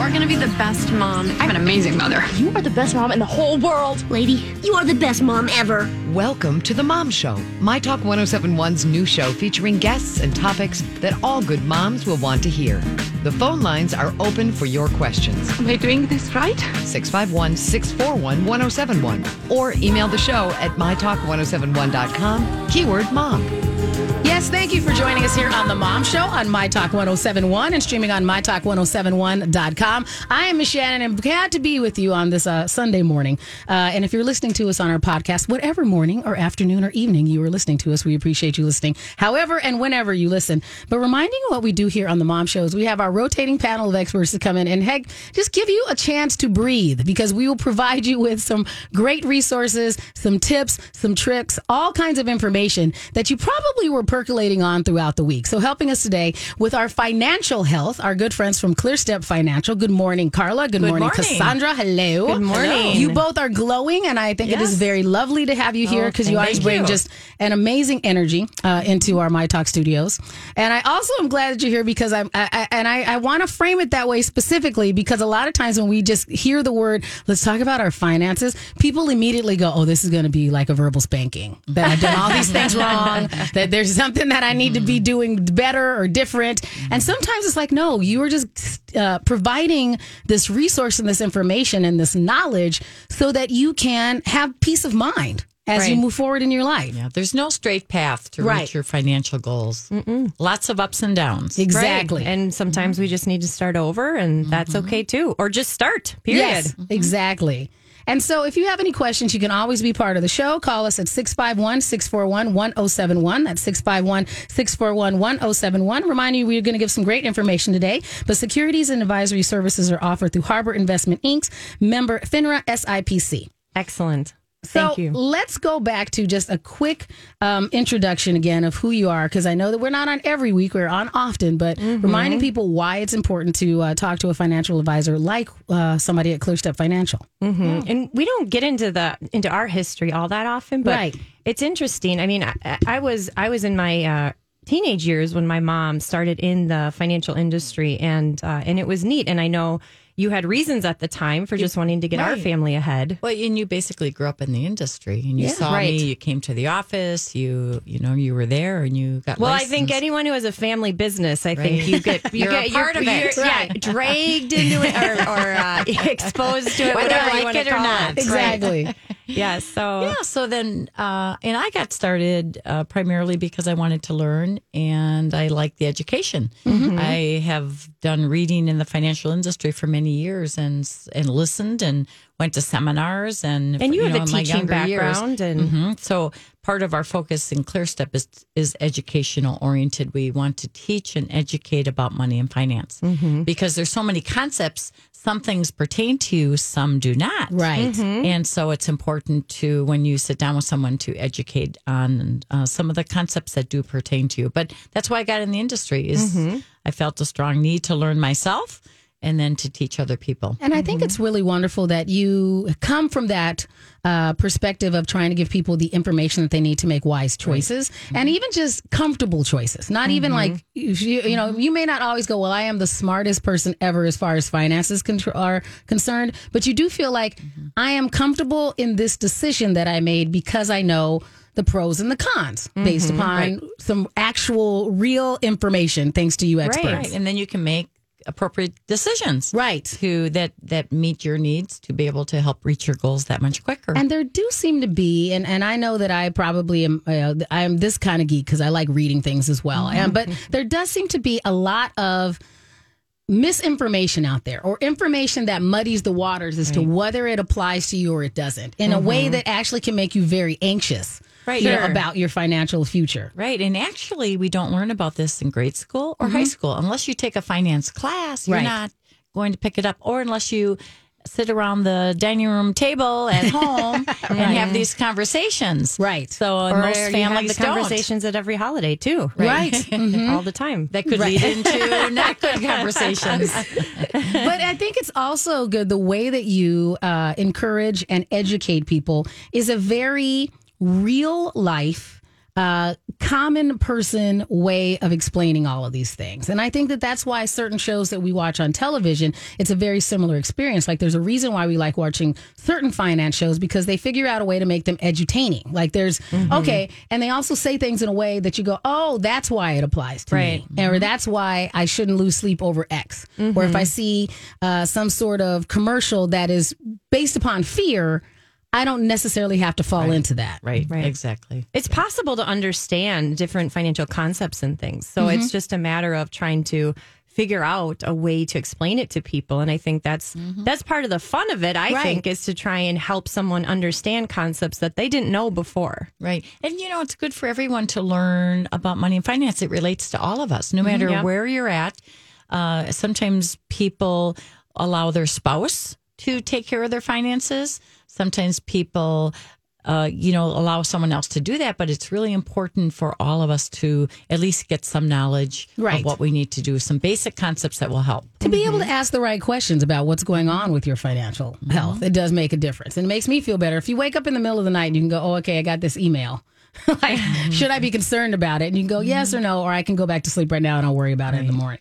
are going to be the best mom. I'm an amazing mother. You are the best mom in the whole world. Lady, you are the best mom ever. Welcome to The Mom Show, My Talk 1071's new show featuring guests and topics that all good moms will want to hear. The phone lines are open for your questions. Am I doing this right? 651 641 1071 or email the show at mytalk1071.com, keyword mom. Yes, thank you for joining us here on The Mom Show on My Talk 1071 and streaming on MyTalk1071.com. I am Miss Shannan and glad to be with you on this uh, Sunday morning. Uh, and if you're listening to us on our podcast, whatever morning or afternoon or evening you are listening to us, we appreciate you listening, however and whenever you listen. But reminding what we do here on The Mom Shows, we have our rotating panel of experts to come in and heck, just give you a chance to breathe because we will provide you with some great resources, some tips, some tricks, all kinds of information that you probably were percolating on throughout the week. So, helping us today with our financial health, our good friends from ClearStep Financial. Good morning, Carla. Good, morning, morning. Cassandra. Hello. Good morning. Hello. You both are glowing, and I think it is very lovely to have you here because you always bring you. just an amazing energy uh, into our My Talk studios. And I also am glad that you're here because I'm, I, I, and I, I want to frame it that way specifically because a lot of times when we just hear the word, let's talk about our finances, people immediately go, oh, this is going to be like a verbal spanking. That I've done all these things wrong, that there's something that I need to be doing better or different. And sometimes it's like, no, you are just uh, providing this resource and this information and this knowledge so that you can have peace of mind as you move forward in your life. Yeah, there's no straight path to Right. reach your financial goals. Lots of ups and downs. Exactly. Right. And sometimes we just need to start over, and mm-hmm. that's okay too. Or just start, period. Yes, exactly. And so if you have any questions, you can always be part of the show. Call us at 651 641 1071. That's 651 641 1071. Remind you, we're going to give some great information today. But securities and advisory services are offered through Harbor Investment Inc., member FINRA SIPC. Excellent. So Thank you. let's go back to just a quick um, introduction again of who you are, because I know that we're not on every week, we're on often, but Mm-hmm. reminding people why it's important to uh, talk to a financial advisor like uh, somebody at ClearStep Financial. Mhm. And we don't get into the into our history all that often, but Right. it's interesting. I mean, I, I was I was in my uh, teenage years when my mom started in the financial industry, and uh, and it was neat. And I know you had reasons at the time for just wanting to get our family ahead. Well, and you basically grew up in the industry, and you Yeah. saw Right. me. You came to the office. You, you know, you were there, and you got. Well, I think anyone who has a family business, I think you get you You're a get part of it. you're- Yeah, dragged into it or, or uh, exposed to it, Whether whatever you like want it to or call not. Exactly. Yeah. So Yeah. So then, uh, and I got started uh, primarily because I wanted to learn and I like the education. Mm-hmm. I have done reading in the financial industry for many years and and listened and went to seminars and And you have a know, my teaching background and- Mhm. so part of our focus in ClearStep is is educational oriented. We want to teach and educate about money and finance Mm-hmm. because there's so many concepts. Some things pertain to you, some do not. Right. Mm-hmm. And so it's important to, when you sit down with someone, to educate on uh, some of the concepts that do pertain to you. But that's why I got in the industry. Is Mm-hmm. I felt a strong need to learn myself and then to teach other people. And I think it's really wonderful that you come from that uh, perspective of trying to give people the information that they need to make wise choices and mm-hmm. even just comfortable choices. Not even mm-hmm. like, you, you know, you may not always go, well, I am the smartest person ever as far as finances con- are concerned, but you do feel like mm-hmm. I am comfortable in this decision that I made because I know the pros and the cons based upon some actual real information thanks to you experts. Right. And then you can make appropriate decisions. Right. To that that meet your needs to be able to help reach your goals that much quicker. And there do seem to be, and, and I know that I probably am, uh, I am this kind of geek because I like reading things as well. Mm-hmm. And, but there does seem to be a lot of misinformation out there or information that muddies the waters as to whether it applies to you or it doesn't in a way that actually can make you very anxious Mm-hmm. Right. you know, about your financial future. Right. And actually, we don't learn about this in grade school or high school. Unless you take a finance class, you're Right. not going to pick it up. Or unless you sit around the dining room table at home and have these conversations. Right. So or most you have families the don't. conversations at every holiday too, Right. All the time. That could lead into not good conversations. but I think it's also good the way that you uh, encourage and educate people is a very real life. Uh, common person way of explaining all of these things. And I think that that's why certain shows that we watch on television, it's a very similar experience. Like there's a reason why we like watching certain finance shows because they figure out a way to make them edutaining. Like there's, Mm-hmm. okay, and they also say things in a way that you go, oh, that's why it applies to Right. me. Or that's why I shouldn't lose sleep over X. Or if Mm-hmm. I see uh, some sort of commercial that is based upon fear, I don't necessarily have to fall into that. Right, Right. exactly. It's possible to understand different financial concepts and things. So Mm-hmm. it's just a matter of trying to figure out a way to explain it to people and I think that's that's part of the fun of it I Mm-hmm. Right. think is to try and help someone understand concepts that they didn't know before. Right. And you know, it's good for everyone to learn about money and finance. It relates to all of us, no matter Yeah. where you're at. Uh, sometimes people allow their spouse to take care of their finances. Sometimes people, uh, you know, allow someone else to do that. But it's really important for all of us to at least get some knowledge Right. of what we need to do, some basic concepts that will help. to be able to ask the right questions about what's going on with your financial health. It does make a difference. And it makes me feel better. If you wake up in the middle of the night and you can go, oh, okay, I got this email. like, should I be concerned about it? And you can go, yes or no, or I can go back to sleep right now and I'll worry about it in the morning.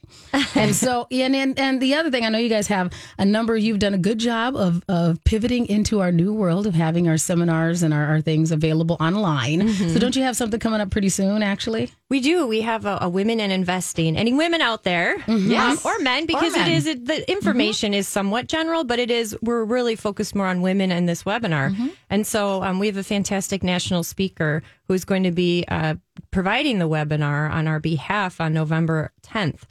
and so, and, and and the other thing, I know you guys have a number. You've done a good job of of pivoting into our new world of having our seminars and our, our things available online. So, don't you have something coming up pretty soon? Actually, We do. We have a, a women in investing. Any women out there, Yes. um, or men, because men. it is it, the information is somewhat general, but it is we're really focused more on women in this webinar. And so um, we have a fantastic national speaker who's going to be uh, providing the webinar on our behalf on November 10th.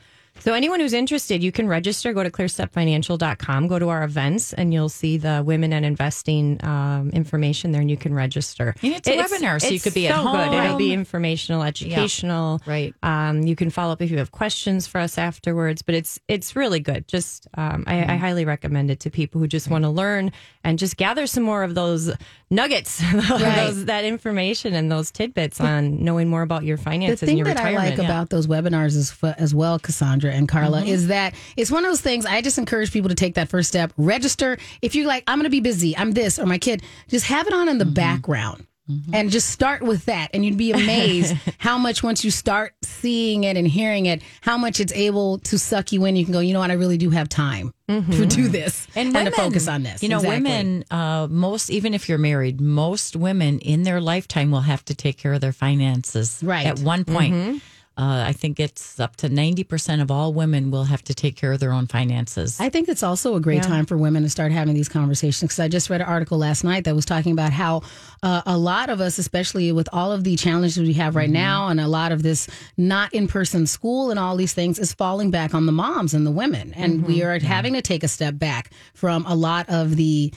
So anyone who's interested, you can register. Go to clearstepfinancial.com, go to our events, and you'll see the women and investing um, information there, and you can register. And it's a webinar, so you could be at home. Good. It'll be informational, educational. Right. Um, you can follow up if you have questions for us afterwards, but it's it's really good. Just um, I, I highly recommend it to people who just want to learn and just gather some more of those nuggets, those, that information and those tidbits on knowing more about your the finances and thing your that I like about those webinars as, as well, Cassandra and Carla, Mm-hmm. is that it's one of those things. I just encourage people to take that first step. Register. If you're like, I'm going to be busy, I'm this, or my kid, just have it on in the Mm-hmm. background. And just start with that. And you'd be amazed how much, once you start seeing it and hearing it, how much it's able to suck you in. You can go, you know what? I really do have time to do this and, to focus on this. You know, Exactly. women, uh, most, even if you're married, most women in their lifetime will have to take care of their finances. Right. At one point. Uh, I think it's up to 90% of all women will have to take care of their own finances. I think it's also a great time for women to start having these conversations because I just read an article last night that was talking about how uh, a lot of us, especially with all of the challenges we have right now, and a lot of this not in person school and all these things, is falling back on the moms and the women. And we are having to take a step back from a lot of the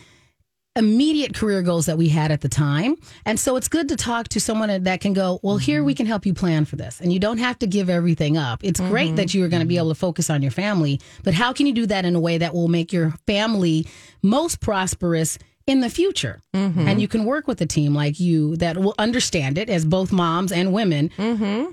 immediate career goals that we had at the time. And so it's good to talk to someone that can go, well, here we mm-hmm. can help you plan for this. And you don't have to give everything up. It's great that mm-hmm. you are going to be mm-hmm. able to focus on your family, but how can you do that in a way that will make your family most prosperous? In the future. And you can work with a team like you that will understand it as both moms and women.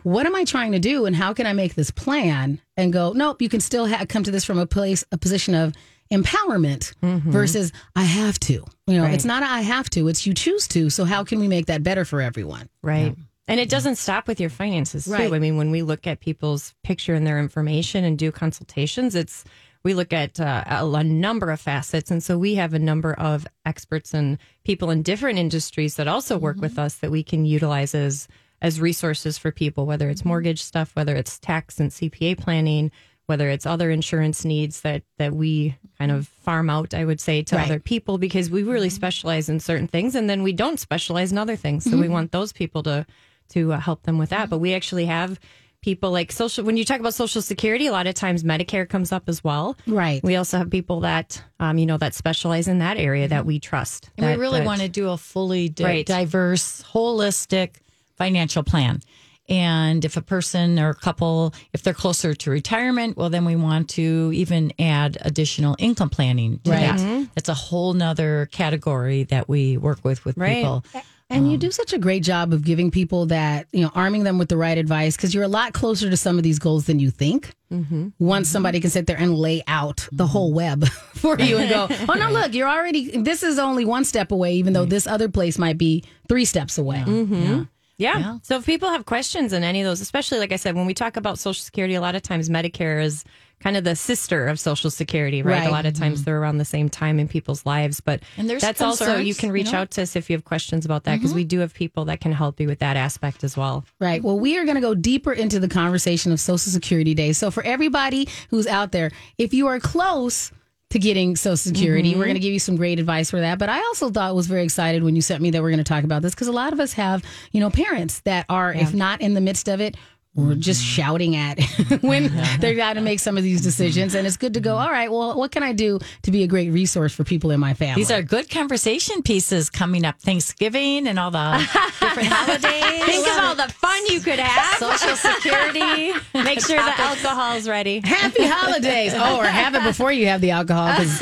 What am I trying to do? And how can I make this plan and go, nope, you can still ha- come to this from a place, a position of empowerment mm-hmm. versus I have to. You know, it's not a I have to, it's you choose to. So how can we make that better for everyone? Right. And it doesn't stop with your finances too. Right. I mean, when we look at people's picture and their information and do consultations, it's we look at uh, a, a number of facets, and so we have a number of experts and people in different industries that also work with mm-hmm. us that we can utilize as as resources for people, whether it's mm-hmm. mortgage stuff, whether it's tax and CPA planning, whether it's other insurance needs that that we kind of farm out, I would say, to Right. other people because we really specialize in certain things, and then we don't specialize in other things. So Mm-hmm. we want those people to to uh, help them with that. But we actually have people like social. When you talk about Social Security, a lot of times Medicare comes up as well. Right. We also have people that um, you know that specialize in that area that we trust. And that- we really that- want to do a fully di- Right. diverse, holistic financial plan. And if a person or a couple, if they're closer to retirement, well, then we want to even add additional income planning to Right. that. Mm-hmm. That's a whole nother category that we work with with Right. people. And you um, do such a great job of giving people that, you know, arming them with the right advice because you're a lot closer to some of these goals than you think. Mm-hmm. Once somebody can sit there and lay out the whole mm-hmm. web for you and go, oh, no, look, you're already, this is only one step away, even though this other place might be three steps away. Yeah. Yeah. Yeah. So if people have questions on any of those, especially like I said, when we talk about Social Security, a lot of times Medicare is kind of the sister of Social Security, right? Right. A lot of times mm-hmm. they're around the same time in people's lives. But And there's that's also you can reach you know? out to us if you have questions about that because mm-hmm. we do have people that can help you with that aspect as well. Right. Well, we are going to go deeper into the conversation of Social Security Day. So, for everybody who's out there, if you are close to getting Social Security, we're mm-hmm. going to give you some great advice for that. But I also thought was very excited when you sent me that we're going to talk about this because a lot of us have, you know, parents that are, if not in the midst of it, we're mm-hmm. just shouting at when uh-huh. they're got to make some of these decisions. And it's good to go, all right, well, what can I do to be a great resource for people in my family? These are good conversation pieces coming up. Thanksgiving and all the different holidays. Think of all the fun you could have. Social Security. Make sure the alcohol's ready. Happy holidays. Oh, or have it before you have the alcohol because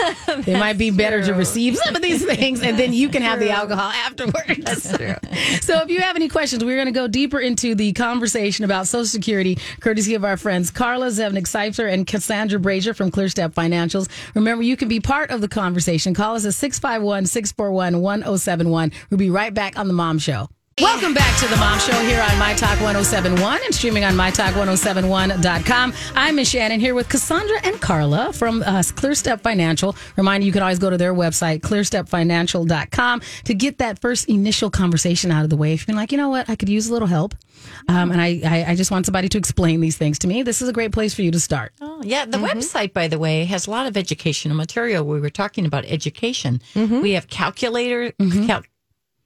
it might be better to receive some of these things and then you can have the alcohol afterwards. That's true. so if you have any questions, we're going to go deeper into the conversation about Social Security, courtesy of our friends Carla Zevnik Seifzer and Cassandra Brashier from ClearStep Financials. Remember, you can be part of the conversation. Call us at 651 641 1071. We'll be right back on The Mom Show. Welcome back to the Mom Show here on My Talk 1071 and streaming on MyTalk1071.com. I'm Miss Shannan here with Cassandra and Carla from uh, ClearStep Financial. Remind you, you can always go to their website, clearstepfinancial.com, to get that first initial conversation out of the way. If you're like, you know what, I could use a little help, um, and I, I, I just want somebody to explain these things to me, this is a great place for you to start. Oh, yeah, the website, by the way, has a lot of educational material. We were talking about education. We have calculator. Cal-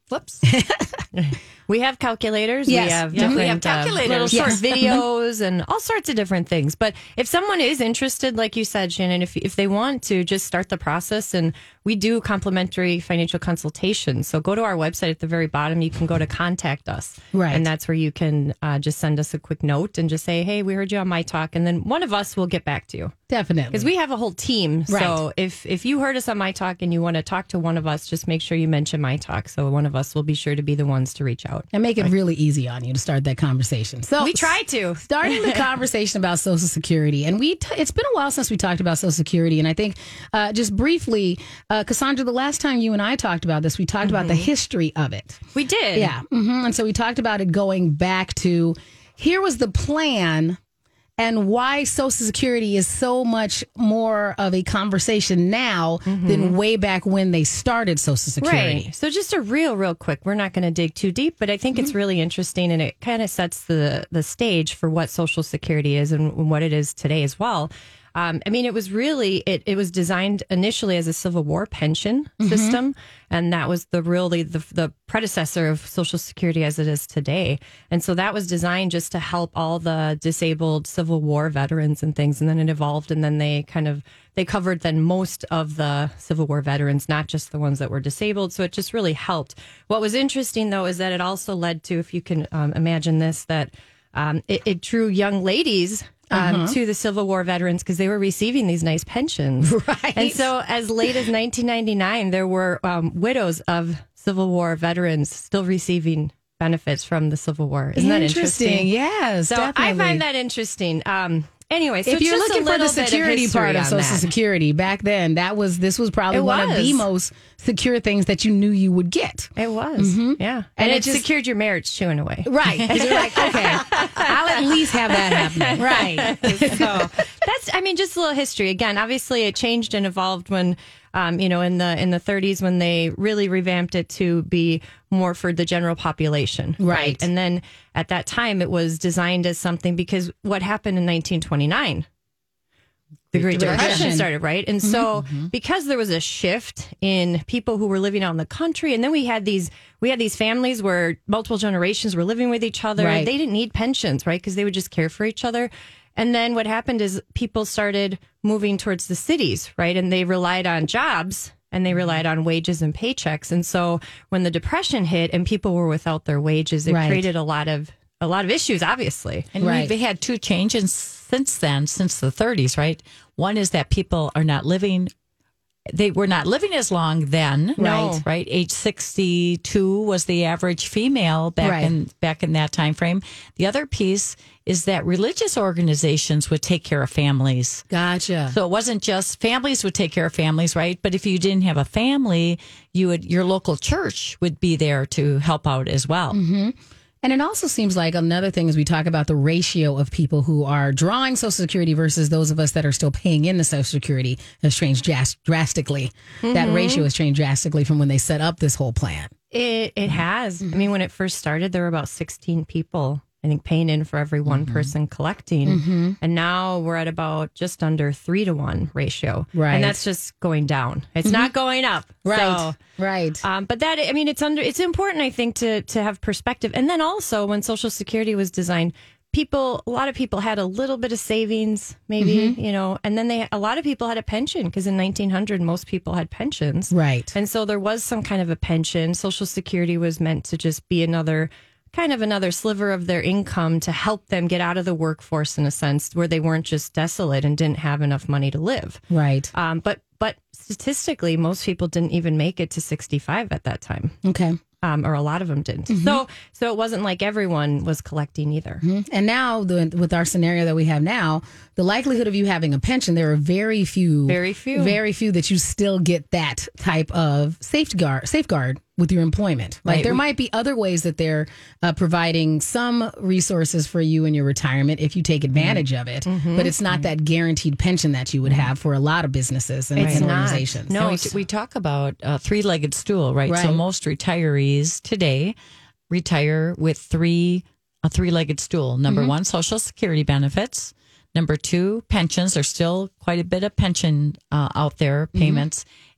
Whoops. We have calculators. Yes. We have Yeah, we different have uh, calculators. little short videos and all sorts of different things. But if someone is interested, like you said, Shannan, if if they want to just start the process, and we do complimentary financial consultations. So go to our website at the very bottom. You can go to contact us, Right. And that's where you can uh, just send us a quick note and just say, "Hey, we heard you on my talk," and then one of us will get back to you Definitely. because we have a whole team. Right. So if if you heard us on my talk and you want to talk to one of us, just make sure you mention my talk. So one of us will be sure to be the ones to reach out. and make it really easy on you to start that conversation. So We try to. starting the conversation about Social Security, and we t- it's been a while since we talked about Social Security, and I think uh, just briefly, uh, Cassandra, the last time you and I talked about this, we talked about the history of it. We did. Yeah, hmm and so we talked about it going back to here was the plan. And why Social Security is so much more of a conversation now mm-hmm. than way back when they started Social Security. Right. So just a real, real quick. We're not going to dig too deep, but I think it's mm-hmm. really interesting, and it kind of sets the the stage for what Social Security is and what it is today as well. Um, I mean, it was really it, it was designed initially as a Civil War pension system, and that was the really the, the predecessor of Social Security as it is today. And so that was designed just to help all the disabled Civil War veterans and things. And then it evolved, and then they kind of they covered then most of the Civil War veterans, not just the ones that were disabled. So it just really helped. What was interesting though is that it also led to, if you can um, imagine this, that um, it, it drew young ladies. Um, To the Civil War veterans because they were receiving these nice pensions. Right. And so, as late as 1999, there were um, widows of Civil War veterans still receiving benefits from the Civil War. Isn't that interesting? Yes, So definitely. I find that interesting. Um, anyway, so if you're looking for the bit of security part of Social that. Security back then, that was this was probably one of the most secure things that you knew you would get. It was, mm-hmm. yeah, and, And it, it just- secured your marriage too in a way. Right. Because you're like, okay, I'll at least have that happening. Right. so that's I mean just a little history again obviously it changed and evolved when um, you know in the in the 30s when they really revamped it to be more for the general population Right. and then at that time it was designed as something because what happened in 1929 the Great Depression, Depression. started, right? And so because there was a shift in people who were living out in the country, and then we had these we had these families where multiple generations were living with each other. Right. They didn't need pensions, right? Because they would just care for each other. And then what happened is people started moving towards the cities, right? And they relied on jobs and they relied on wages and paychecks. And so when the depression hit and people were without their wages, it Right. created a lot of a lot of issues, obviously. And Right. we've had two changes since then, since the 30s, right? One is that people are not living, they were not living as long then, No. right? Right. Age 62 was the average female back Right. in back in that time frame. The other piece is that religious organizations would take care of families. Gotcha. So it wasn't just families would take care of families, right? But if you didn't have a family, you would your local church would be there to help out as well. Mm-hmm. And it also seems like another thing is we talk about the ratio of people who are drawing Social Security versus those of us that are still paying in the Social Security has changed dras- drastically. That mm-hmm. ratio has changed drastically from when they set up this whole plan. It it has. I mm-hmm. mean, when it first started, there were about 16 people, I think, paying in for every one mm-hmm. person collecting. Mm-hmm. And now we're at about just under three to one ratio. Right. And that's just going down. It's not mm-hmm. going up. So, right. um, but that I mean, it's under. It's important, I think, to to have perspective. And then also, when Social Security was designed, people, a lot of people had a little bit of savings, maybe you know, and then they a lot of people had a pension because in 1900 most people had pensions, Right. And so there was some kind of a pension. Social Security was meant to just be another. Kind of another sliver of their income to help them get out of the workforce in a sense where they weren't just desolate and didn't have enough money to live. right. Um, but but statistically, most people didn't even make it to 65 at that time, Okay. um, or a lot of them didn't. Mm-hmm. So so it wasn't like everyone was collecting either. And now, the, with our scenario that we have now, the likelihood of you having a pension, there are very few, Very few. very few that you still get that type of safeguard, safeguard with your employment. Like Right. there might be other ways that they're uh, providing some resources for you in your retirement if you take advantage of it, Mm-hmm. but it's not that guaranteed pension that you would have for a lot of businesses and, and organizations. No, we, we talk about a three-legged stool, right? So most retirees today retire with three a three-legged stool. Number Mm-hmm. one, Social Security benefits. Number two, pensions. There's still quite a bit of pension uh, out there, Mm-hmm.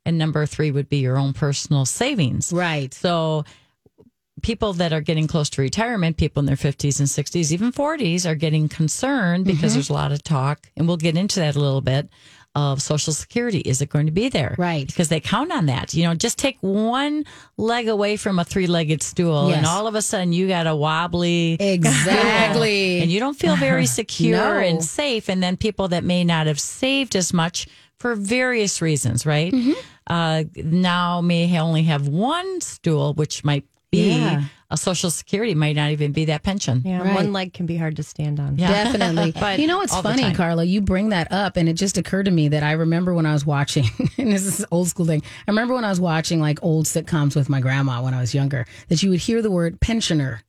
And number three would be your own personal savings. Right. So people that are getting close to retirement, people in their 50s and 60s, even 40s, are getting concerned Mm-hmm. because there's a lot of talk, and we'll get into that a little bit. Of Social Security, is it going to be there? Right. Because they count on that. You know, just take one leg away from a three legged stool, and all of a sudden you got a wobbly Exactly. and you don't feel very secure No. and safe. And then people that may not have saved as much for various reasons, right? Mm-hmm. Uh, now may only have one stool, which might be Yeah. a social security, might not even be that pension. Yeah, Right. one leg can be hard to stand on. Yeah. Definitely. But you know what's funny. Carla? You bring that up, and it just occurred to me that I remember when I was watching, and this is an old school thing. I remember when I was watching like old sitcoms with my grandma when I was younger, that you would hear the word pensioner.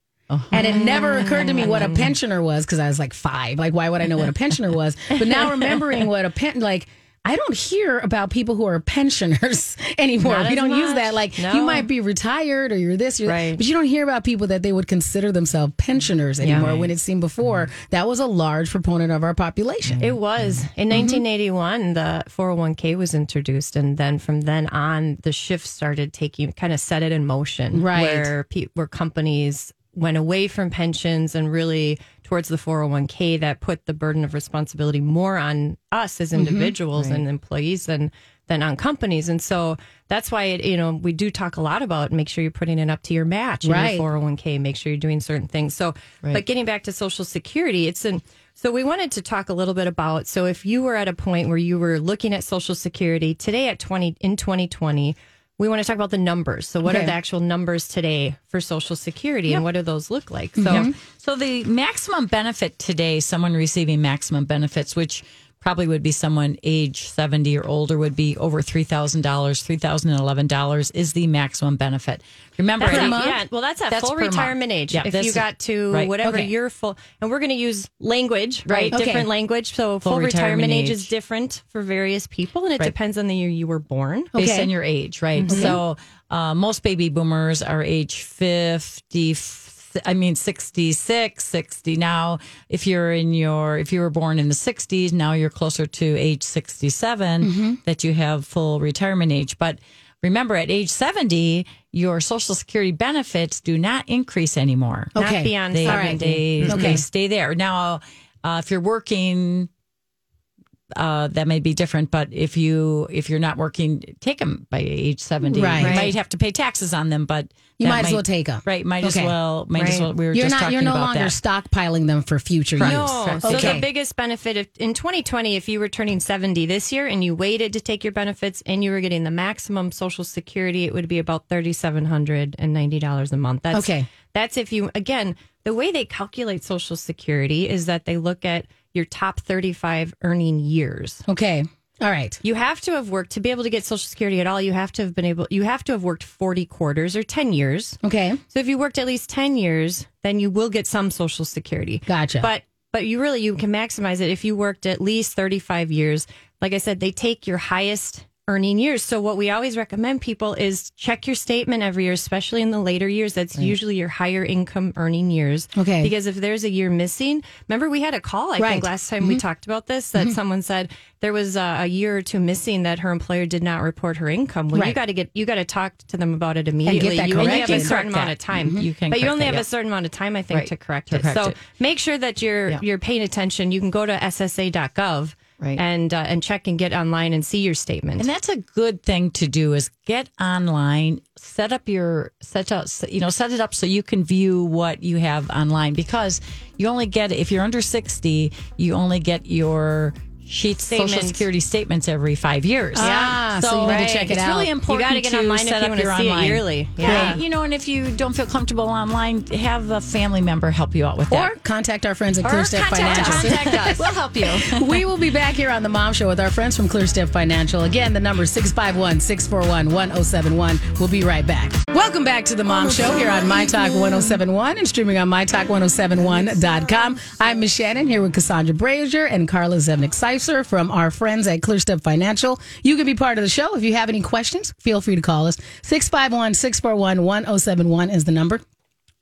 And it never occurred to me what a pensioner was because I was like five. Like, why would I know what a pensioner was? But now remembering what a pen, like, I don't hear about people who are pensioners anymore. Not we don't use that. Like, No. you might be retired or you're this, you're that, Right. but you don't hear about people that they would consider themselves pensioners mm-hmm. anymore when it seemed before mm-hmm. that was a large proponent of our population. It was. In mm-hmm. 1981, the 401k was introduced. And then from then on, the shift started taking, kind of set it in motion. Right. Where, pe- where companies went away from pensions and really towards the 401k that put the burden of responsibility more on us as mm-hmm. individuals and employees than than on companies. And so that's why it you know we do talk a lot about make sure you're putting it up to your match in your 401k make sure you're doing certain things. So but getting back to social security it's an so we wanted to talk a little bit about so if you were at a point where you were looking at social security today at 20 in 2020 we want to talk about the numbers. So what Okay. are the actual numbers today for social security and what do those look like? So mm-hmm. So the maximum benefit today, someone receiving maximum benefits, which probably would be someone age 70 or older, would be over $3,000, $3,011 is the maximum benefit. Remember, That's at at, eight- yeah, well, that's at That's full per month. retirement age. Yeah, if that's- you got to right. whatever Okay. your full, and we're going to use language, right? Okay. Different language. So full, Full retirement, retirement age. age. is different for various people, and it Right. depends on the year you were born. based on your age, right? So uh, most baby boomers are age 50, I mean 66, 60 now. If you're in your, if you were born in the 60s, now you're closer to age 67 that you have full retirement age. But remember, at age 70, your Social Security benefits do not increase anymore. Okay. Not beyond They, All right. 70. they, Okay. they stay there. Now, uh, if you're working, uh, that may be different. But if you if you're not working, take them by age seventy. Right. You might have to pay taxes on them, but You that might as well take them. Right. Might as well. Might as well. We were you're just not talking you're no longer that. stockpiling them for future use. No. So Okay. the biggest benefit if, in 2020, if you were turning 70 this year and you waited to take your benefits and you were getting the maximum Social Security, it would be about $3,790 a month. That's, Okay. That's if you, again, the way they calculate Social Security is that they look at your top 35 earning years. Okay. All right. You have to have worked to be able to get Social Security at all. You have to have been able. You have to have worked forty quarters or ten years. Okay. So if you worked at least ten years, then you will get some Social Security. Gotcha. But but you really you can maximize it if you worked at least thirty five years. Like I said, they take your highest earning years. So what we always recommend people is check your statement every year, especially in the later years. That's usually your higher income earning years. Okay. Because if there's a year missing, remember we had a call I Right. think last time we talked about this that someone said there was a, a year or two missing that her employer did not report her income. Well, you got to get you got to talk to them about it immediately. that you only have a certain amount of time. Mhm. You can but you only that, have yeah. a certain amount of time, I think, Right. to correct To it. correct so it. make sure that you're Yeah. you're paying attention. You can go to SSA.gov Right. and uh, and check and get online and see your statement. And that's a good thing to do is get online, set up your set up you know, set it up so you can view what you have online because you only get if you're under 60, you only get your sheet social Statements. security statements every 5 years. Ah, yeah, so you need to check it it's out. really You important gotta get to online if you up wanna your see it online. yearly. Yeah. Right. You know, and if you don't feel comfortable online, have a family member help you out with that. Or contact our friends at Or ClearStep contact us. Financial. Contact us. We'll help you. we will be back here on the Mom Show with our friends from ClearStep Financial. Again, the number is 651 641 1071. We'll be right back. Welcome back to the Mom oh, Show here on My Talk 1071 and streaming on MyTalk1071.com. I'm Miss Shannan here with Cassandra Brashier and Carla Zevnik From our friends at ClearStep Financial. You can be part of the show. If you have any questions, feel free to call us. 651 641 1071 is the number.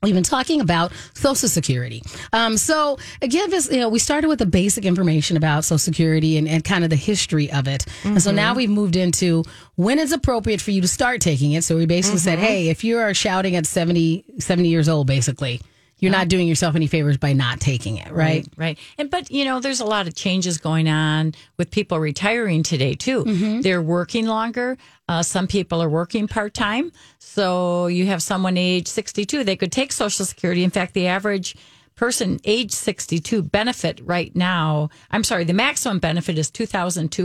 We've been talking about Social Security. Um, so again, this, you know, we started with the basic information about Social Security and, and kind of the history of it. And so now we've moved into when it's appropriate for you to start taking it. So we basically said, hey, if you are shouting at 70, 70 years old, basically, you're not doing yourself any favors by not taking it, right? Right. And but you know, there's a lot of changes going on with people retiring today too. Mm-hmm. They're working longer. Uh, some people are working part time. So you have someone age 62, they could take Social Security. In fact, the average person age 62 benefit right now, I'm sorry, the maximum benefit is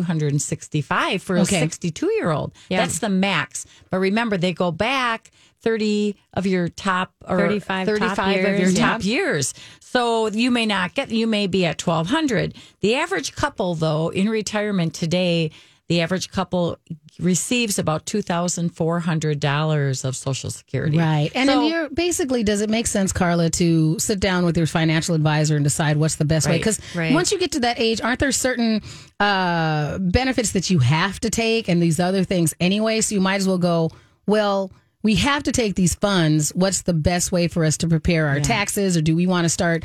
2,265 for a Okay. 62 year old. yeah. That's the max. But remember, they go back 30 of your top or 35 top 35 of your yeah. top years. So you may not get, you may be at 1200. The average couple, though, in retirement today, the average couple receives about $2,400 of Social Security. Right. And So- then you're basically, does it make sense, Carla, to sit down with your financial advisor and decide what's the best way? Because Right. once you get to that age, aren't there certain uh, benefits that you have to take and these other things anyway? So you might as well go, well, we have to take these funds. What's the best way for us to prepare our taxes, or do we want to start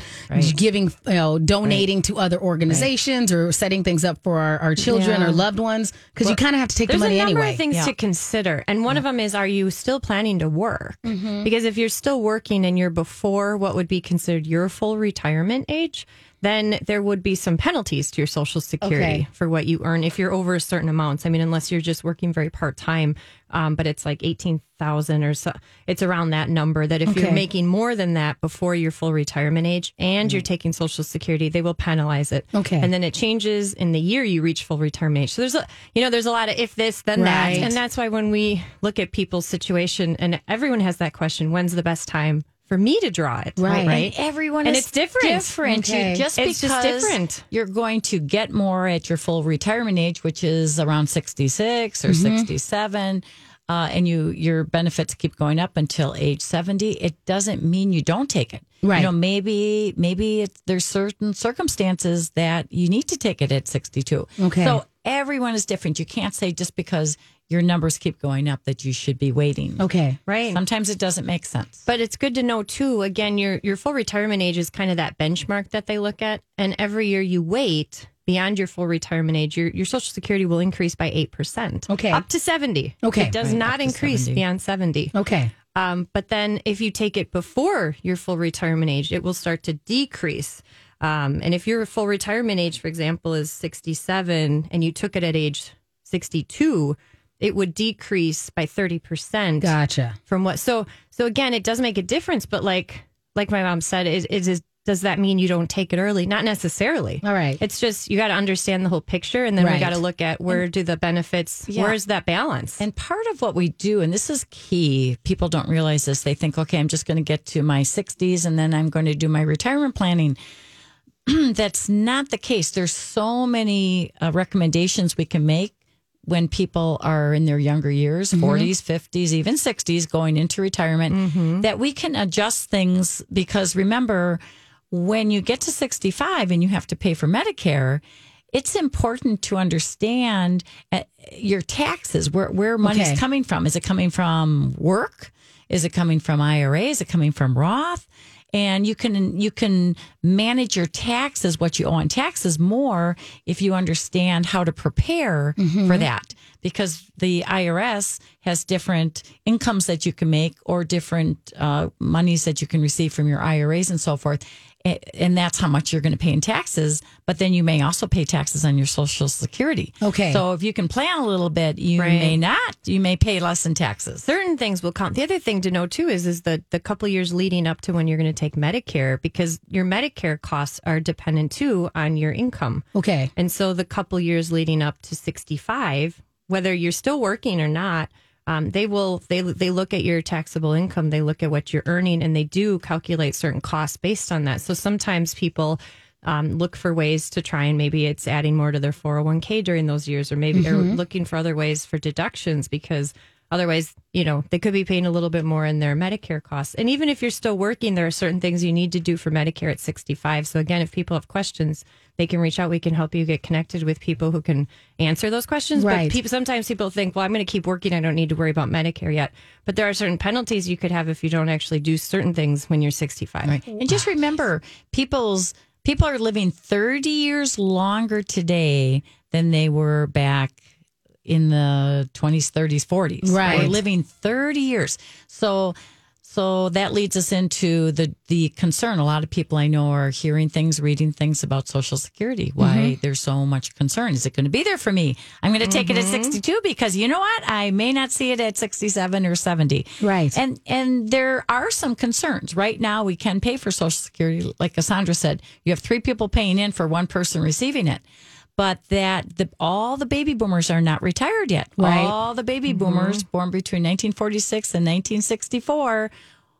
giving, you know, donating to other organizations, or setting things up for our, our children Yeah. or loved ones? Because you kind of have to take the money anyway. There's a number anyway. of things Yeah. to consider, and one of them is: Are you still planning to work? Mm-hmm. Because if you're still working and you're before what would be considered your full retirement age, then there would be some penalties to your Social Security Okay. for what you earn if you're over a certain amount. I mean, unless you're just working very part time, um, but it's like eighteen thousand or so. It's around that number. That if Okay. you're making more than that before your full retirement age and you're taking Social Security, they will penalize it. Okay. and then it changes in the year you reach full retirement age. So there's a, you know, there's a lot of if this then Right. that, and that's why when we look at people's situation, and everyone has that question: When's the best time for me to draw it? Right. right. And everyone And is it's different. Different. You- Okay. just It's because just different. you're going to get more at your full retirement age, which is around 66 Mm-hmm. or 67, uh, and you your benefits keep going up until age 70. It doesn't mean you don't take it. Right. You know, maybe maybe it's, there's certain circumstances that you need to take it at 62. Okay. So everyone is different. You can't say just because your numbers keep going up that you should be waiting. okay. Right. Sometimes it doesn't make sense. But it's good to know too. Again, your your full retirement age is kind of that benchmark that they look at, and every year you wait beyond your full retirement age, your your Social Security will increase by eight percent. Okay. up to seventy. Okay. it does Right, not increase 70. beyond seventy. Okay. Um, but then if you take it before your full retirement age, it will start to decrease. Um, and if your full retirement age, for example, is 67 and you took it at age 62, it would decrease by 30% Gotcha. from what. So, so again, it does make a difference, but like, like my mom said, is, is, is does that mean you don't take it early? Not necessarily. All right. It's just you got to understand the whole picture, and then we got to look at where do the benefits, Yeah. where's that balance? And part of what we do, and this is key, people don't realize this. They think, okay, I'm just going to get to my 60s and then I'm going to do my retirement planning. that's not the case. There's so many uh, recommendations we can make when people are in their younger years, 40s, 50s, even 60s, going into retirement, that we can adjust things because remember, when you get to 65 and you have to pay for Medicare, it's important to understand uh, your taxes, where, where money's Okay. coming from. Is it coming from work? Is it coming from IRA? Is it coming from Roth? And you can you can manage your taxes, what you owe on taxes, more if you understand how to prepare for that. Because the IRS has different incomes that you can make, or different uh, monies that you can receive from your IRAs and so forth and that's how much you're going to pay in taxes. But then you may also pay taxes on your Social Security. Okay. So if you can plan a little bit, you Right. may not. You may pay less in taxes. certain things will count. The other thing to know too is is the the couple years leading up to when you're going to take Medicare because your Medicare costs are dependent too on your income. Okay. And so the couple years leading up to 65, whether you're still working or not, um, they will they they look at your taxable income, they look at what you're earning, and they do calculate certain costs based on that. So sometimes people um, look for ways to try and maybe it's adding more to their 401k during those years, or maybe they're looking for other ways for deductions because otherwise, you know, they could be paying a little bit more in their Medicare costs. And even if you're still working, there are certain things you need to do for Medicare at 65. So again, if people have questions, they can reach out. We can help you get connected with people who can answer those questions. Right. But people, sometimes people think, well, I'm going to keep working. I don't need to worry about Medicare yet. But there are certain penalties you could have if you don't actually do certain things when you're 65. And just remember, people's people are living 30 years longer today than they were back in the 20s, 30s, 40s. Right. We're living 30 years. So so that leads us into the the concern. A lot of people I know are hearing things, reading things about Social Security. Why Mm-hmm. there's so much concern? Is it going to be there for me? I'm going to take it Mm-hmm. at 62 because you know what? I may not see it at 67 or 70. Right. And and there are some concerns. Right now, we can pay for Social Security, like Cassandra said. You have three people paying in for one person receiving it, but that the, all the baby boomers are not retired yet. Right. All the baby boomers mm-hmm. born between 1946 and 1964.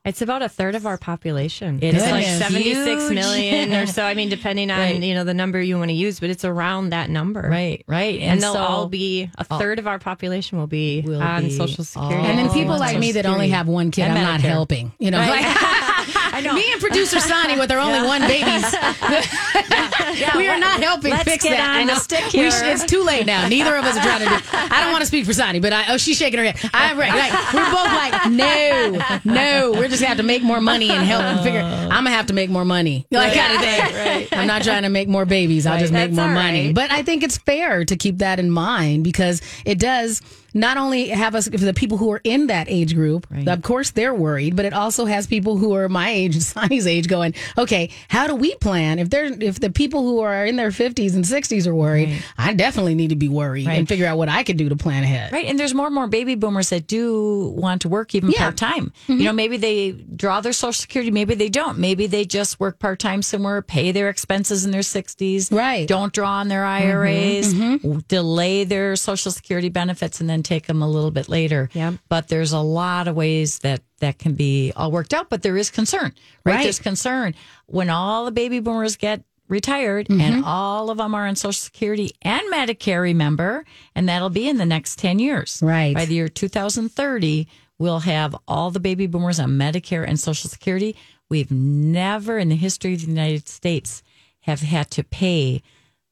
It's about a third of our population. It it's is like 76 huge. million or so. I mean, depending on, Right. you know, the number you want to use, but it's around that number. Right, right, And, they'll so- all be, a third of our population will be Will on be Social Security. And then people on like me Social that only have one kid, and I'm not helping. You know, like, I know. me and producer Sonny with our only one babies. we are not helping let's fix get that. on I know. the stick We here. sh- it's too late now. Neither of us are trying to do. It. I don't want to speak for Sonny, but I, oh, she's shaking her head. I right, like, we're both like, no, no. We're just gonna have to make more money and help and figure. Oh. I'm gonna have to make more money, like kind of thing. I'm not trying to make more babies. I'll just make That's more money. right. But I think it's fair to keep that in mind because it does not only have us the people who are in that age group. Of course, they're worried, but it also has people who are my age, Sonny's age, going, okay, how do we plan if they're if the people who are in their 50s and 60s are worried? I definitely need to be worried and figure out what I could do to plan ahead. Right. And there's more and more baby boomers that do want to work even Yeah. part time. You mm-hmm. know, maybe they draw their social security, maybe they don't. Maybe they just work part time somewhere, pay their expenses in their 60s. Right. Don't draw on their mm-hmm, IRAs, mm-hmm. delay their social security benefits, and then take them a little bit later. Yeah. But there's a lot of ways that that can be all worked out, but there is concern, right? Right. There's concern when all the baby boomers get retired Mm-hmm. and all of them are on social security and medicare remember and that'll be in the next 10 years Right. by the year 2030 we'll have all the baby boomers on medicare and social security we've never in the history of the united states have had to pay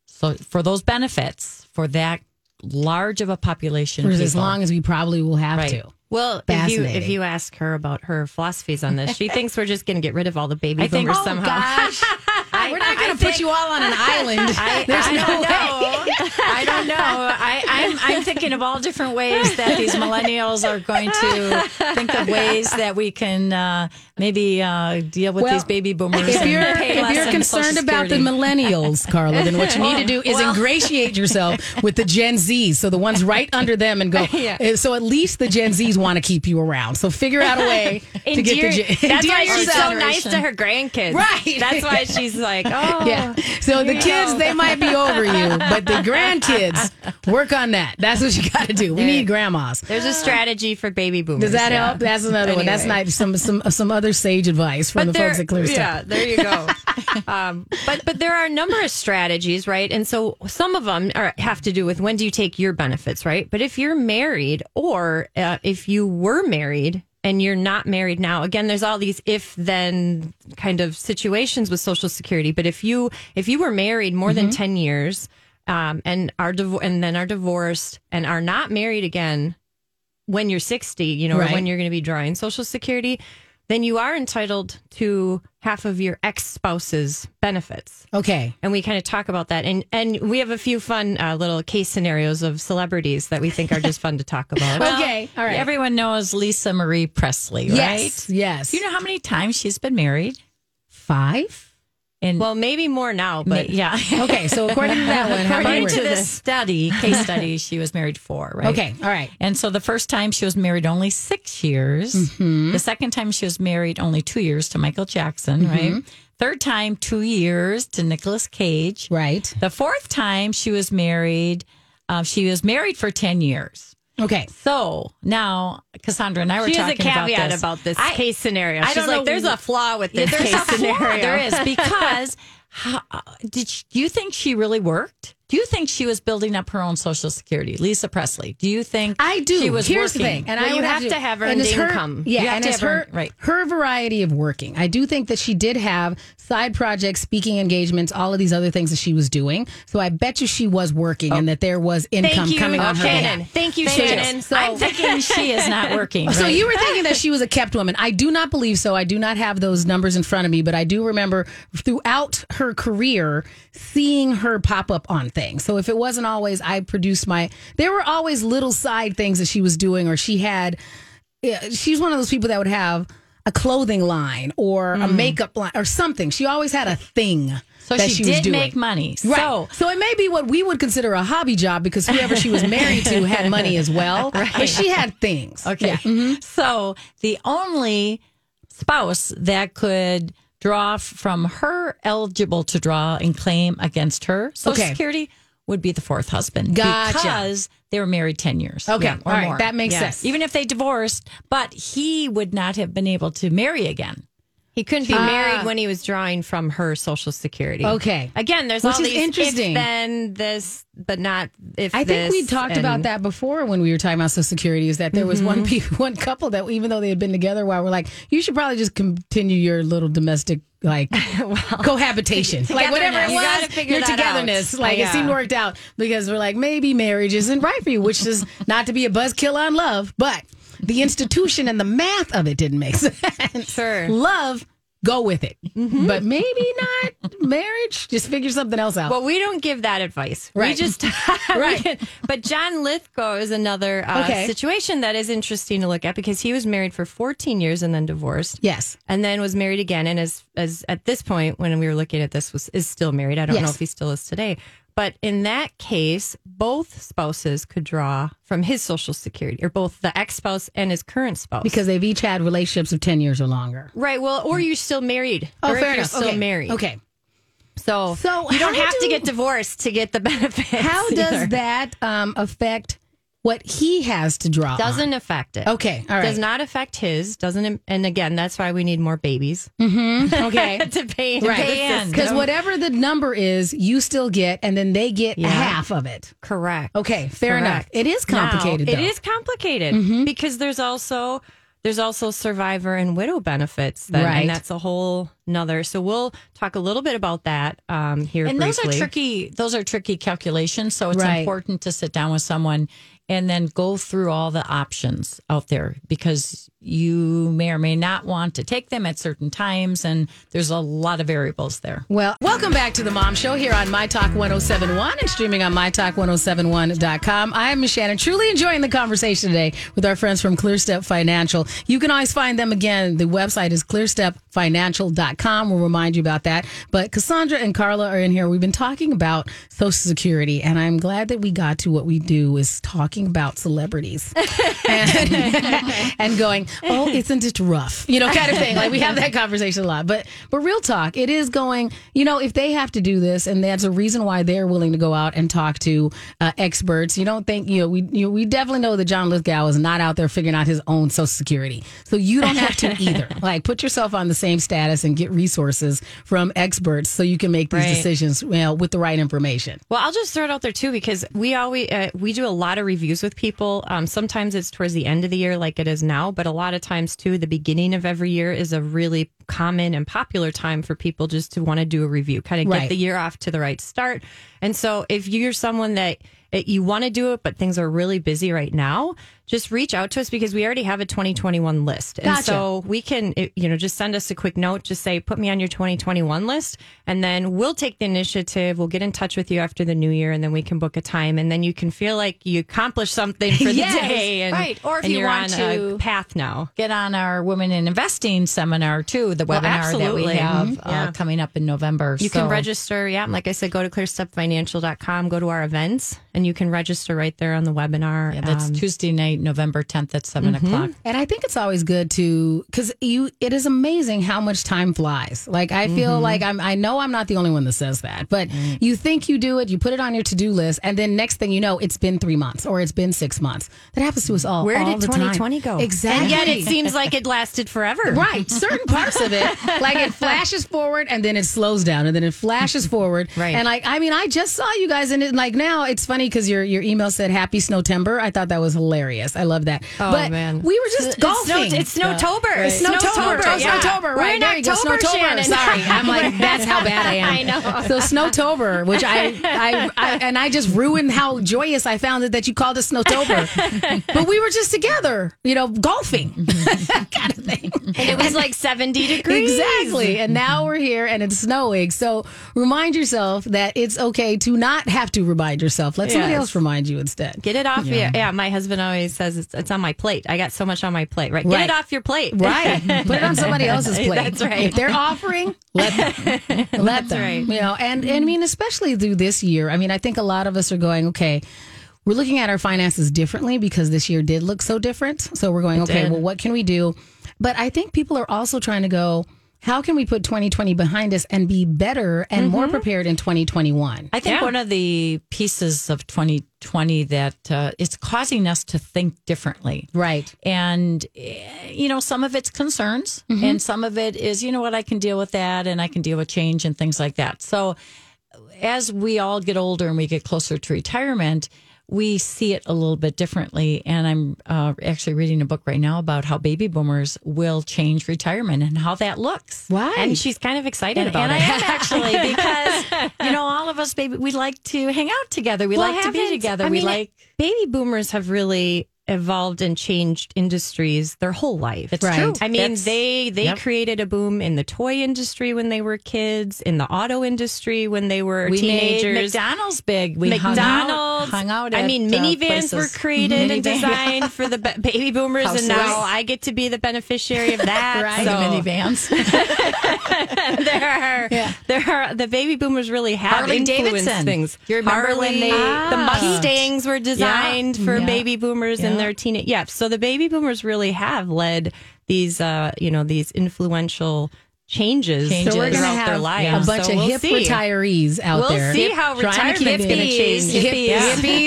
so for those benefits for that large of a population For as long as we probably will have Right. to. Well, if you if you ask her about her philosophies on this, she thinks we're just going to get rid of all the baby I think- boomers oh, somehow. gosh. I- We're not going to put you all on an island. I, There's I no don't way. know. I don't know. I, I'm, I'm thinking of all different ways that these millennials are going to think of ways that we can uh, maybe uh, deal with Well, these baby boomers. If and you're pay if less you're in concerned about the Security. millennials, Carla, then what you need to do is ingratiate yourself with the Gen Zs, so the ones right under them, and go. Yeah. So at least the Gen Zs want to keep you around. So figure out a way to get the. Endear- Gen- that's why she's yourself. so nice to her grandkids. Right. That's why she's like like, oh, Yeah. So the kids, they might be over you, but the grandkids, work on that. That's what you got to do. We need grandmas. There's a strategy for baby boomers. Does that yeah. help? That's another one. That's Anyway. nice. Some some some other sage advice from the there- folks at Clear. Yeah, there you go. um, but but there are a number of strategies, right? And so some of them are, have to do with when do you take your benefits, right? But if you're married or uh, if you were married and you're not married now, again, there's all these if then kind of situations with Social Security. But if you if you were married more than ten years um, and are divo- and then are divorced and are not married again when you're 60, you know, Right. or when you're going to be drawing Social Security, then you are entitled to half of your ex spouse's benefits. Okay. And we kind of talk about that. And and we have a few fun uh, little case scenarios of celebrities that we think are just fun to talk about. okay. All right. Everyone knows Lisa Marie Presley, yes. right? Yes. Do you know how many times she's been married? five? And well, maybe more now, Ma- but yeah. Okay. So according to that one, According to this study, case study, she was married four, right? Okay. All right. And so the first time she was married only six years. Mm-hmm. The second time she was married only two years to Michael Jackson, Mm-hmm. right? Third time, two years to Nicolas Cage. Right. The fourth time she was married, uh, she was married for 10 years. Okay. So now Cassandra and I were she has a talking caveat about about this. this, case scenario. I She's don't like, know- there's a flaw with this there's case a flaw. scenario. There is because how, uh, did you think she really worked? Do you think she was building up her own Social Security, Lisa Presley? Do you think I do. She was Here's working? the thing, and Well, I you would have to have and earned her- income. yeah, You have and to it's have her earned- right. her variety of working. I do think that she did have side projects, speaking engagements, all of these other things that she was doing. So I bet you she was working, and oh. that there was income coming on her Shannan. Thank you, Thank you. Shannan. So I'm thinking she is not working. So you were thinking that she was a kept woman. I do not believe so. I do not have those numbers in front of me, but I do remember throughout her career seeing her pop up on things. So if it wasn't always I produced my there were always little side things that she was doing or she had she's one of those people that would have a clothing line or a makeup line or something. She always had a thing. Mm. So that she, was did doing. make money. Right. So So, it may be what we would consider a hobby job because whoever she was married to had money as well. But she had things. Okay. Yeah. Mm-hmm. So the only spouse that could draw from her eligible to draw and claim against her Social Okay. Security would be the fourth husband. Gotcha. Because they were married 10 years. Okay. Yeah, or All right. more. That makes Yes. sense. Even if they divorced, but he would not have been able to marry again. He couldn't be Ah. married when he was drawing from her social security. Okay. Again, there's Which all is these interesting. If then this, but not if. I think we talked about that before when we were talking about Social Security. Is that there was Mm-hmm. one one couple that even though they had been together a while, we're like, you should probably just continue your little domestic like cohabitation, like whatever it was, figure your that out. togetherness. Like Yeah. it seemed worked out because we're like maybe marriage isn't right for you, which is not to be a buzzkill on love, but the institution and the math of it didn't make sense. Sure. love. Go with it, Mm-hmm. but maybe not marriage. Just figure something else out. Well, we don't give that advice. We just Right. we- but John Lithgow is another uh, Okay. situation that is interesting to look at because he was married for 14 years and then divorced. yes, And then was married again, and as as at this point when we were looking at this was is still married. I don't know if he still is today, but in that case, both spouses could draw from his social security, or both the ex spouse and his current spouse, because they've each had relationships of ten years or longer. right. Well, or you're still married. Oh, or if fair you're enough. Still okay. married. Okay. So So you don't have to get divorced to get the benefits. How does either. that um, affect what he has to draw? doesn't affect it. Okay, all right. Does not affect his. Doesn't. And again, that's why we need more babies Mm-hmm. okay. to pay. Right. pay. Because whatever the number is, you still get, and then they get Yeah. half of it. Correct. Okay, fair enough. It is complicated, Now, though. Mm-hmm. It is complicated because there's also there's also survivor and widow benefits, that, Right. and that's a whole nother. So we'll talk a little bit about that um, here. And those are tricky. Those are tricky calculations. So it's Right. important to sit down with someone and then go through all the options out there because you may or may not want to take them at certain times, and there's a lot of variables there. Well, welcome back to the Mom Show here on My Talk 1071 and streaming on MyTalk1071.com. I am Shannan, truly enjoying the conversation today with our friends from ClearStep Financial. You can always find them again. The website is clearstepfinancial.com. We'll remind you about that. But Cassandra and Carla are in here. We've been talking about Social Security, and I'm glad that we got to what we do is talking about celebrities and, and going, "Oh, isn't it rough?" You know, kind of thing. Like we have that conversation a lot. But but real talk, it is going. You know, if they have to do this, and that's a reason why they're willing to go out and talk to uh, experts. You don't think you know we you know, we definitely know that John Lithgow is not out there figuring out his own Social Security, so you don't have to either. like put yourself on the same status and get resources from experts so you can make these Right. decisions you know, with the right information. Well, I'll just throw it out there too because we always uh, we do a lot of reviews with people. Um, sometimes it's towards the end of the year, like it is now, but a lot of times too, the beginning of every year is a really common and popular time for people just to want to do a review, kind of Right. get the year off to the right start. And so, if you're someone that it, you want to do it, but things are really busy right now, just reach out to us because we already have a 2021 list. And Gotcha. so we can, you know, just send us a quick note, just say, put me on your 2021 list. And then we'll take the initiative. We'll get in touch with you after the new year and then we can book a time. And then you can feel like you accomplished something for the Yes, day. And, right. Or if and you want to- path now. Get on our Women in Investing seminar too, the Well, webinar that we have Mhm. Yeah. uh, coming up in November. You So- can register. Yeah. Like I said, go to clearstepfinancial.com, go to our events, and you can register right there on the webinar. Yeah, that's Um, Tuesday night, November 10th at 7 Mm-hmm. o'clock. And I think it's always good to because you it is amazing how much time flies. Like I feel Mm-hmm. like I'm I know I'm not the only one that says that, but Mm. you think you do it, you put it on your to do list, and then next thing you know, it's been three months or it's been six months. That happens to us all. Where all did the time. 2020 go? Exactly. And yet it seems like it lasted forever. Right, certain parts of it, like it flashes forward and then it slows down, and then it flashes forward. Right. and like I mean, I just saw you guys, and it, like now it's funny because your your email said Happy Snowtember. I thought that was hilarious. I love that. Oh, but man. we were just golfing. It's snow, it's Snowtober. It's Snowtober. Oh, yeah. Snowtober. We're Right. in there you go. October, Snowtober. Shannan. Sorry. I'm like, that's how bad I am. I know. So Snowtober, which I, I, I, and I just ruined how joyous I found it that you called it Snowtober. but we were just together, you know, golfing mm-hmm. kind of thing. And it was like 70 degrees. Exactly. And now we're here and it's snowing. So remind yourself that it's okay to not have to remind yourself. Let somebody Yes. else remind you instead. Get it off. Yeah. yeah, my husband always says it's, it's on my plate. I got so much on my plate. Right. Get Right. it off your plate. Right. Put it on somebody else's plate. That's right. If they're offering, let them. Let them. right. You know, and, and I mean, especially through this year, I mean, I think a lot of us are going, okay, we're looking at our finances differently because this year did look so different. So we're going, okay, did. well, what can we do? But I think people are also trying to go, how can we put 2020 behind us and be better and more prepared in 2021? I think Yeah. one of the pieces of 2020 that uh, it's causing us to think differently. Right. And, eh, you know, some of it's concerns Mm-hmm. and some of it is, you know what, I can deal with that and I can deal with change and things like that. So as we all get older and we get closer to retirement, we see it a little bit differently. And I'm uh, actually reading a book right now about how baby boomers will change retirement and how that looks. Why? And she's kind of excited And, about and it. I am actually because you know all of us baby we like to hang out together. We Well, like to be together. I we mean, like baby boomers have really evolved and changed industries their whole life. It's Right. true. I mean, That's- they they yep. created a boom in the toy industry when they were kids, in the auto industry when they were we teenagers. made McDonald's big. We hung out, McDonald's. hung out. I mean, uh, minivans places. were created and designed for the ba- baby boomers, Houses. and now I get to be the beneficiary of that. Right. So minivans. there are there are the baby boomers really have Harley influenced Davidson. things. You remember when Harley, they- the Ah. Mustangs were designed for Yeah. baby boomers and Yeah. their teen. Yeah, so the baby boomers really have led these uh you know these influential changes, Changes. So we're throughout have their lives. a bunch So of we'll hip see. retirees out We'll there. see how trying to keep retirement's gonna change. Hip- Hippies.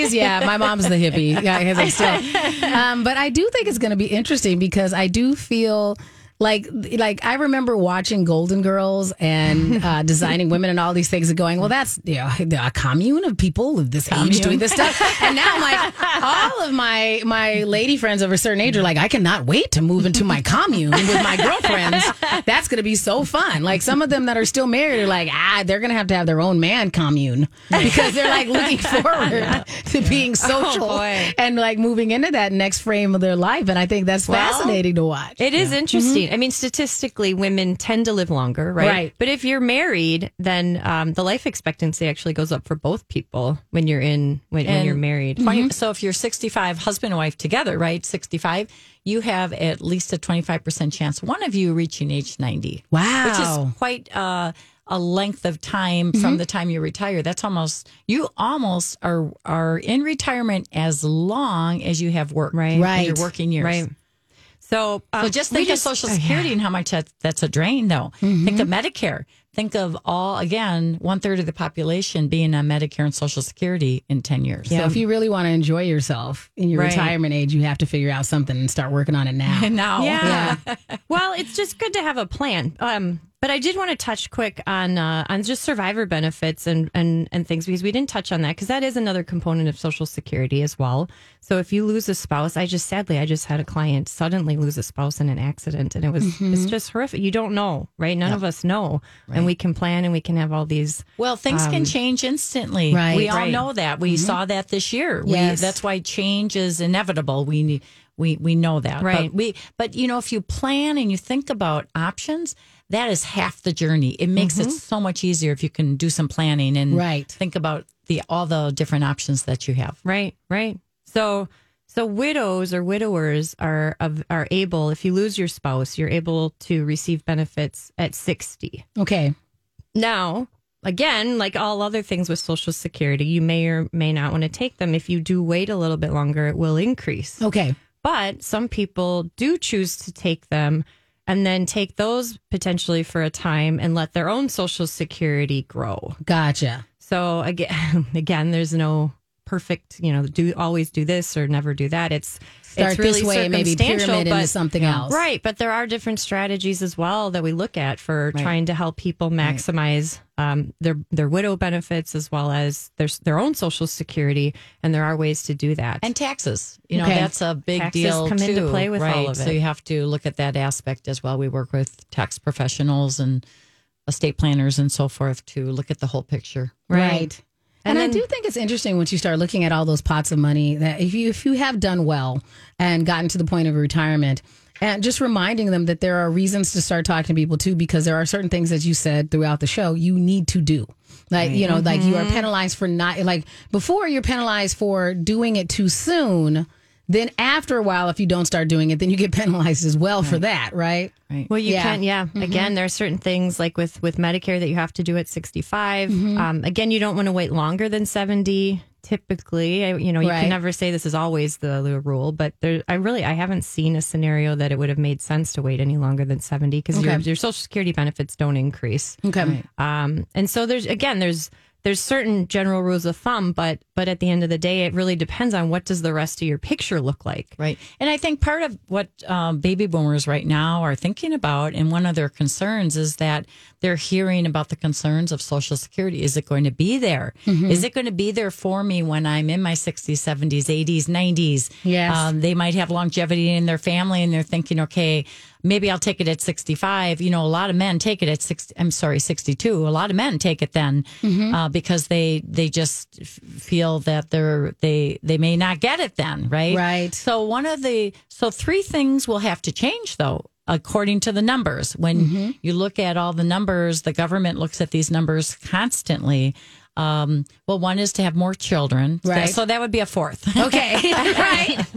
Hippies, yeah. My mom's the hippie. Yeah, I'm still. Um, but I do think it's going to be interesting because I do feel. Like, like I remember watching Golden Girls and uh, designing women and all these things, and going, "Well, that's you know a commune of people of this age doing this stuff." And now, I'm like, all of my my lady friends of a certain age are like, "I cannot wait to move into my commune with my girlfriends. That's going to be so fun." Like some of them that are still married are like, "Ah, they're going to have to have their own man commune because they're like looking forward to being social boy. and like moving into that next frame of their life." And I think that's Well, fascinating to watch. It is interesting. I mean, statistically, women tend to live longer, right? Right. But if you're married, then um, the life expectancy actually goes up for both people when you're in when, when you're married. 20 So if you're 65, husband and wife together, right? 65, you have at least a 25% chance one of you reaching age 90. Wow. Which is quite uh, a length of time from the time you retire. That's almost, you almost are, are in retirement as long as you have worked. Right. Right. Your working years. Right. So, uh, So just we think of Social Security and how much that, that's a drain, though. Think of Medicare. Think of all, again, one third of the population being on Medicare and Social Security in 10 years. So if you really want to enjoy yourself in your Right. retirement age, you have to figure out something and start working on it now. And now, Yeah. well, it's just good to have a plan. Um, but I did want to touch quick on uh, on just survivor benefits and, and and things because we didn't touch on that because that is another component of Social Security as well. So if you lose a spouse, I just sadly I just had a client suddenly lose a spouse in an accident and it was it's mm-hmm. just horrific. You don't know, right? None of us know, and we can plan and we can have all these. Well, things can um, change instantly. Right. We all Right. know that. We mm-hmm. saw that this year. Yes. We, that's why change is inevitable. We need. We we know that. Right. But we but you know if you plan and you think about options, that is half the journey. It makes it mm-hmm. so much easier if you can do some planning and Right. think about the all the different options that you have. Right, right. So so widows or widowers are of, are able if you lose your spouse, you're able to receive benefits at 60. Okay. Now, again, like all other things with Social Security, you may or may not want to take them. If you do wait a little bit longer, it will increase. Okay. But some people do choose to take them and then take those potentially for a time and let their own Social Security grow. Gotcha. So again, again, there's no perfect, you know, do always do this or never do that. It's Start it's really this way, maybe circumstantial, pyramid into but- something else. Right, but there are different strategies as well that we look at for trying to help people maximize um, their their widow benefits as well as their their own social security, and there are ways to do that. And taxes, you know, Okay. that's a big Taxes deal come too. into play with all right? of it. So you have to look at that aspect as well. We work with tax professionals and estate planners and so forth to look at the whole picture. Right. And, And I do think it's interesting once you start looking at all those pots of money that if you if you have done well and gotten to the point of retirement and just reminding them that there are reasons to start talking to people too because there are certain things as you said throughout the show you need to do. Like, you know, like you are mm-hmm. penalized for not like before you're penalized for doing it too soon, then after a while if you don't start doing it then you get penalized as well for that, right? Right. Well, you Yeah. can, yeah. Again, there are certain things like with with Medicare that you have to do at 65. Um, again, you don't want to wait longer than 70. Typically, I, you know, you Right. can never say this is always the, the rule, but there, I really, I haven't seen a scenario that it would have made sense to wait any longer than 70 because your, Okay. your Social Security benefits don't increase. Okay. Um, and so there's again there's there's certain general rules of thumb, but but at the end of the day, it really depends on what does the rest of your picture look like. Right. And I think part of what um, baby boomers right now are thinking about, and one of their concerns is that they're hearing about the concerns of Social Security. Is it going to be there? Is it going to be there for me when I'm in my 60s, 70s, 80s, 90s? Yes. Um, they might have longevity in their family and they're thinking, okay, maybe I'll take it at 65. You know, a lot of men take it at 60, I'm sorry, 62. A lot of men take it then uh, because they, they just f- feel that they're, they, they may not get it then. Right. Right. So one of the so three things will have to change though according to the numbers. When Mm-hmm. you look at all the numbers, the government looks at these numbers constantly. Um, well, one is to have more children. Right. So that would be a fourth. Okay. right.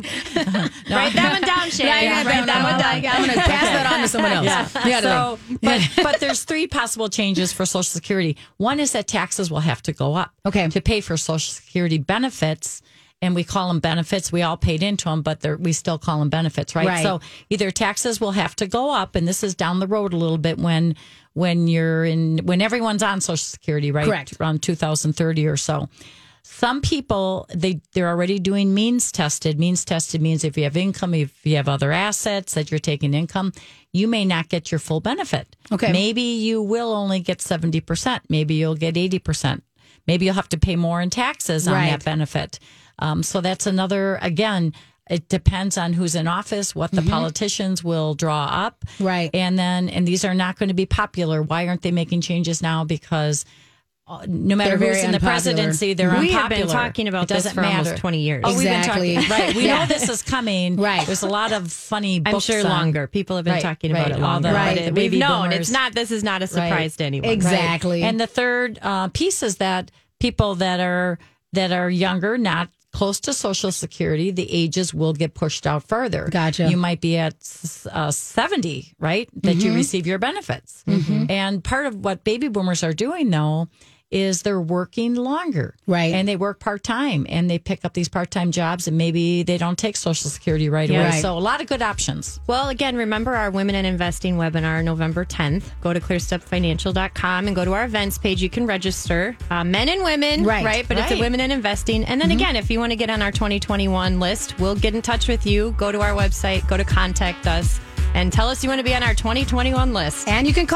Write that one down, Shay. Yeah, Write that one down. I'm going to pass that on to someone else. Yeah. Yeah. So, but but there's three possible changes for Social Security. One is that taxes will have to go up. Okay. To pay for Social Security benefits, and we call them benefits. We all paid into them, but we still call them benefits, right? Right. So either taxes will have to go up, and this is down the road a little bit when when you're in when everyone's on Social Security, right? Correct. Around 2030 or so. Some people they they're already doing means tested. Means tested means if you have income, if you have other assets that you're taking income, you may not get your full benefit. Okay. Maybe you will only get 70%. Maybe you'll get 80%. Maybe you'll have to pay more in taxes on Right. that benefit. Um, so that's another again it depends on who's in office, what the politicians will draw up. Mm-hmm. Right. And then, and these are not going to be popular. Why aren't they making changes now? Because uh, no matter They're who's in the unpopular. presidency, they're unpopular. We have been talking about this for almost 20 years. Oh, we've Exactly. been talking. Right. We Yeah. know this is coming. Right. There's a lot of funny I'm sure on- longer. People have been Right, talking about it All longer. the- Right. it- we've known boomers. it's not. This is not a surprise Right. to anyone. Exactly. And the third uh, piece is that people that are that are younger, not close to Social Security, the ages will get pushed out further. Gotcha. You might be at uh, seventy, right, that Mm-hmm. you receive your benefits. And part of what baby boomers are doing, though, is they're working longer. Right. And they work part time and they pick up these part time jobs and maybe they don't take Social Security right Yeah. away. Right. So a lot of good options. Well, again, remember our Women in Investing webinar November 10th. Go to clearstepfinancial.com and go to our events page. You can register uh, men and women, Right, right? But it's a. Women in Investing. And then again, if you want to get on our 2021 list, we'll get in touch with you. Go to our website, go to contact us, and tell us you want to be on our 2021 list. And you can call